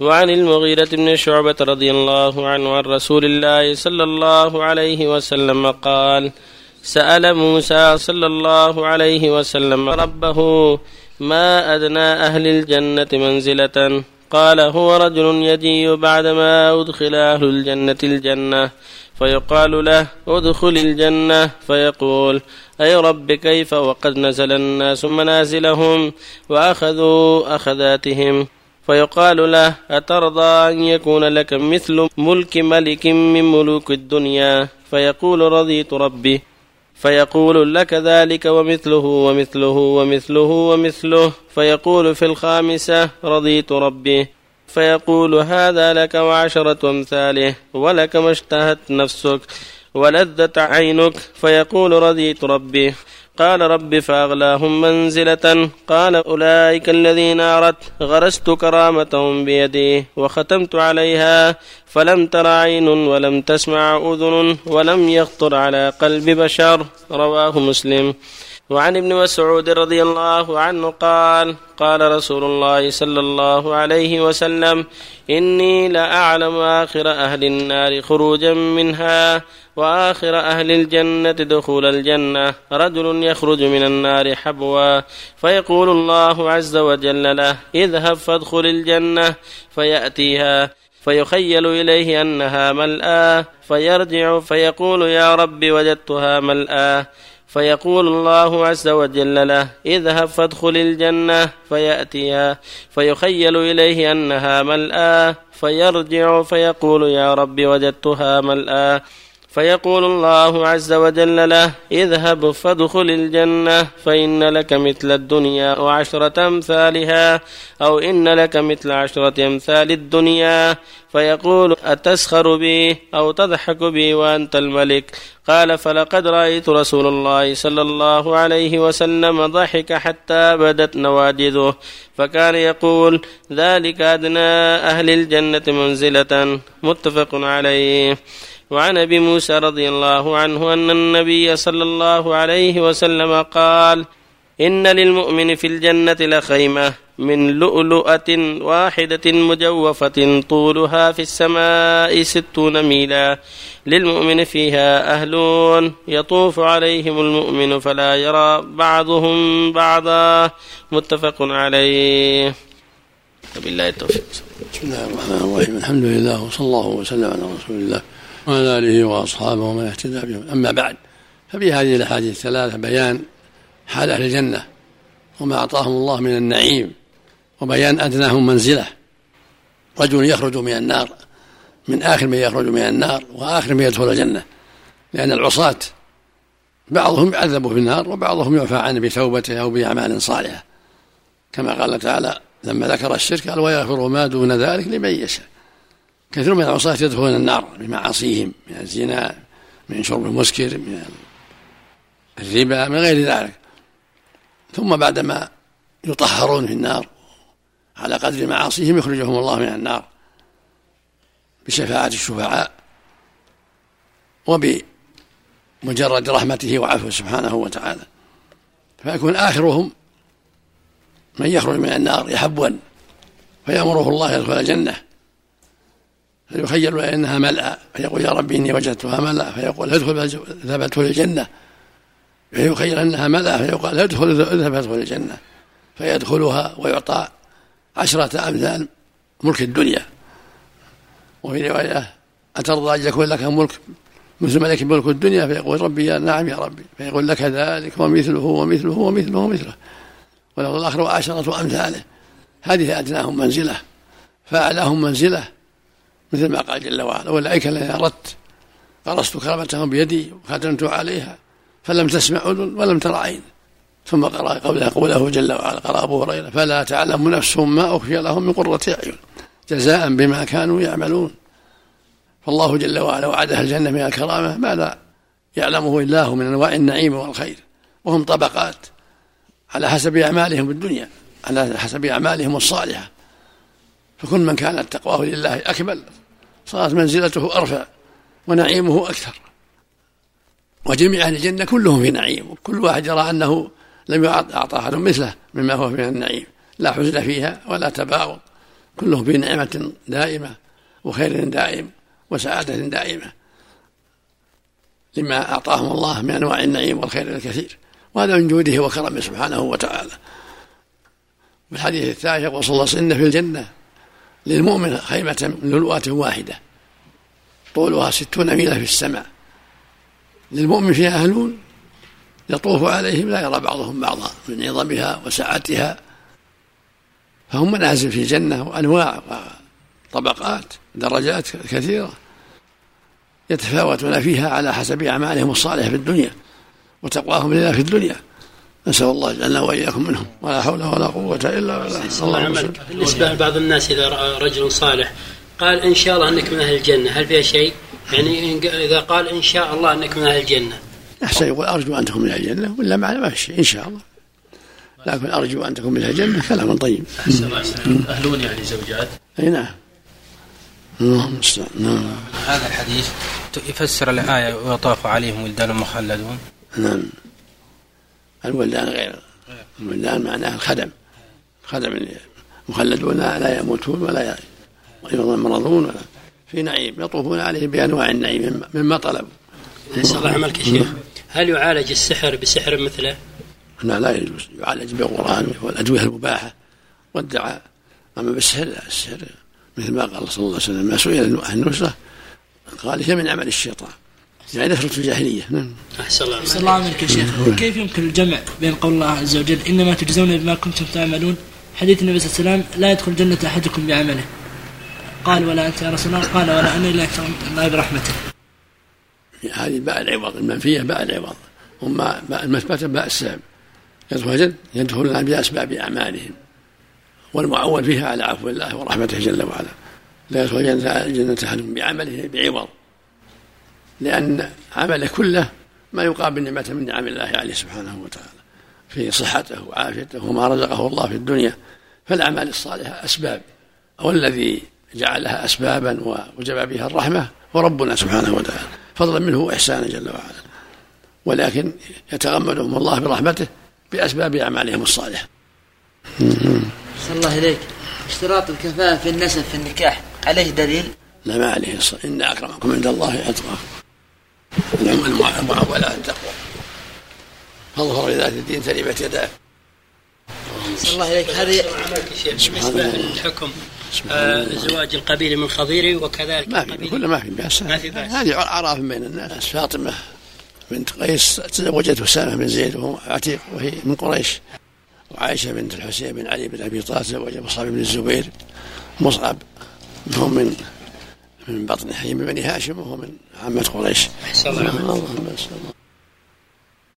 وعن المغيرة بن شعبة رضي الله عنه عن رسول الله صلى الله عليه وسلم قال سأل موسى صلى الله عليه وسلم ربه ما أدنى أهل الجنة منزلة؟ قال هو رجل يجيء بعدما أدخل أهل الجنة الجنة. فيقال له ادخل الجنة. فيقول أي رب كيف وقد نزل الناس منازلهم وأخذوا أخذاتهم؟ فيقال له أترضى أن يكون لك مثل ملك ملك من ملوك الدنيا؟ فيقول رضيت ربي. فيقول لك ذلك ومثله ومثله ومثله ومثله. فيقول في الخامسة رضيت ربي. فيقول هذا لك وعشرة أمثاله ولك ما اشتهت نفسك ولذت عينك. فيقول رضيت ربي. قال رب فأغلاهم منزلة. قال أولئك الذين أردت غرست كرامتهم بيدي وختمت عليها فلم تر عين ولم تسمع أذن ولم يخطر على قلب بشر. رواه مسلم. وعن ابن مسعود رضي الله عنه قال قال رسول الله صلى الله عليه وسلم إني لأعلم آخر أهل النار خروجا منها وآخر أهل الجنة دخول الجنة رجل يخرج من النار حبوا فيقول الله عز وجل له إذهب فادخل الجنة فيأتيها فيخيل إليه أنها ملآ فيرجع فيقول يا رب وجدتها ملآ فيقول الله عز وجل له اذهب فادخل الجنة فيأتيها فيخيل إليه أنها ملآ فيرجع فيقول يا رب وجدتها ملآ فيقول الله عز وجل له اذهب فادخل الجنة فإن لك مثل الدنيا وعشرة أمثالها أو إن لك مثل عشرة أمثال الدنيا. فيقول أتسخر بي أو تضحك بي وأنت الملك. قال فلقد رأيت رسول الله صلى الله عليه وسلم ضحك حتى بدت نواجذه فكان يقول ذلك أدنى أهل الجنة منزلة. متفق عليه. وعن أبي موسى رضي الله عنه أن النبي صلى الله عليه وسلم قال إن للمؤمن في الجنة لخيمة من لؤلؤة واحدة مجوفة طولها في السماء ستون ميلا. للمؤمن فيها أهلون يطوف عليهم المؤمن فلا يرى بعضهم بعضا. متفق عليه. وبالله التوفيق. بسم الله الرحمن الرحيم. الحمد لله وصلى الله وسلم على رسول الله. وعلى آله وأصحابه ومن اهتدى بهم. أما بعد ففي هذه الأحاديث الثلاثة بيان حال أهل الجنة وما أعطاهم الله من النعيم وبيان أدناهم منزلة. رجل يخرج من النار من آخر من يخرج من النار وآخر من يدخل الجنة لأن العصاة بعضهم يعذب في النار وبعضهم يعفى عنه بتوبته أو بأعمال صالحة. كما قال تعالى لما ذكر الشرك قال ويغفر ما دون ذلك لمن يشاء كثير من العصاة يدخلون النار بمعاصيهم من الزنا من شرب المسكر من الربا من غير ذلك. ثم بعدما يطهرون في النار على قدر معاصيهم يخرجهم الله من النار بشفاعة الشفعاء وبمجرد رحمته وعفوه سبحانه وتعالى. فيكون آخرهم من يخرج من النار يحبوا فيأمره الله يدخل الجنة. فيخيل إنها ملأى فيقول يا ربي إني وجدتها ملأى فيقول ادخل اذهب ادخل الجنة. فيخيل إنها ملأى فيقال ادخل اذهب ادخل الجنة. فيدخلها ويعطى عشرة أمثال ملك الدنيا. وفي رواية أترضى أن يكون لك ملك مثل ملك ملك الدنيا؟ فيقول ربي يا نعم يا ربي. فيقول لك ذلك ومثله ومثله ومثله ومثله. ولو الآخر وعشرة أمثاله. هذه أدناهم منزلة. فأعلاهم منزلة. مثل ما قال جل وعلا أولئك الذين اردت قرصت كرامتهم بيدي وختمت عليها فلم تسمع أذن ولم تر عين. ثم قرأ قوله قوله جل وعلا قرأ أبو هريرة فلا تعلم نفس ما أخفي لهم من قرة أعين جزاء بما كانوا يعملون. فالله جل وعلا وعد أهل الجنة من الكرامة ما لا يعلمه إلا هو من أنواع النعيم والخير. وهم طبقات على حسب أعمالهم الدنيا على حسب أعمالهم الصالحة. فكل من كانت تقواه لله أكمل. صارت منزلته أرفع ونعيمه أكثر. وجميع أهل الجنة كلهم في نعيم. كل واحد يرى أنه لم يعطى أحد مثله مما هو من النعيم. لا حزن فيها ولا تباغض. كله في نعمة دائمة وخير دائم وسعادة دائمة لما أعطاهم الله من أنواع النعيم والخير الكثير. وهذا من جوده وكرمه سبحانه وتعالى. في الحديث الثالث يقول صلى الله عليه وسلم في الجنة للمؤمن خيمة من لؤلؤة واحدة طولها ستون ميلا في السماء. للمؤمن فيها أهلون يطوف عليهم لا يرى بعضهم بعضا من عظمها وسعتها فهم منازل في الجنة وأنواع وطبقات درجات كثيرة يتفاوتون فيها على حسب أعمالهم الصالحة في الدنيا وتقواهم لله في الدنيا. نسأل الله يجعلنا وإياكم منهم. ولا حول ولا قوة إلا بالله. الله بالنسبة لبعض الناس إذا رأى رجل صالح قال إن شاء الله أنك من أهل الجنة. هل فيها شيء؟ يعني إذا قال إن شاء الله أنك من أهل الجنة. أحسن يقول أرجو أن تكون من أهل الجنة. ولا معنى ما في شيء إن شاء الله. لكن أرجو أن تكون من أهل الجنة كلام طيب. أهلون يعني زوجات. أي نعم. اللهم نعم. هذا الحديث يفسر الآية ويطاف عليهم ولدان مخلدون. نعم. الولدان غير. الولدان معناه الخدم. خدم مخلدون لا يموتون ولا يمرضون ولا في نعيم يطوفون عليه بأنواع النعيم مما طلبوا. نسأل الله عملك يا شيخ هل يعالج السحر بسحر مثله؟ لا لا يجوز. يعالج بالقران والأدوية المباحة. والدعاء. أما بالسحر لا السحر مثل ما قال صلى الله عليه وسلم ما سئل عن النصره قال هي من عمل الشيطان. يعني نثرة الجاهلية. نعم. أحسن الله أحسن الله عليك. يا شيخ. كيف يمكن الجمع بين قول الله عز وجل إنما تجزون بما كنتم تعملون؟ حديث النبي صلى الله عليه وسلم لا يدخل الجنة أحدكم بعمله. قال ولا أنت يا رسول الله قال ولا أنا إلا الله برحمته. هذه باء العوض المنفية باء العوض. وما باء المثبتة باء السبب يدخل يدخلون بأسباب أعمالهم. والمعول فيها على عفو الله ورحمته جل وعلا. لا يدخل الجنة أحدهم بعمله بعوض. لأن عمله كله ما يقابل نعمة من نعم الله عليه سبحانه وتعالى. في صحته وعافيته وما رزقه الله في الدنيا. فالأعمال الصالحة أسباب. والذي جعلها أسبابا ووجب بها الرحمة هو ربنا سبحانه وتعالى. فضلا منه وإحسانا جل وعلا. ولكن يتغمدهم الله برحمته بأسباب أعمالهم الصالحة. صلى الله إليك. اشتراط الكفاءة في النسب في النكاح عليه دليل؟ لا ما عليه الصلاة إن أكرمكم عند الله أتقاكم. المعاملات التقوى فاظهر لذات الدين تربت يداك صلى الله عليك. هذه بالنسبة للحكم آه زواج القبيله من خضيري وكذلك ما في كله ما في بأس. ما في بأس. هذه اعراف بين الناس. فاطمة بنت قيس تزوجت أسامة بن زيد وهو عتيق وهي من قريش. وعائشة بنت الحسين بن علي بن أبي طالب تزوج مصعب بن الزبير. مصعب هم من من بطن حي من بني هاشم وهو من عامة قريش. أحسن الله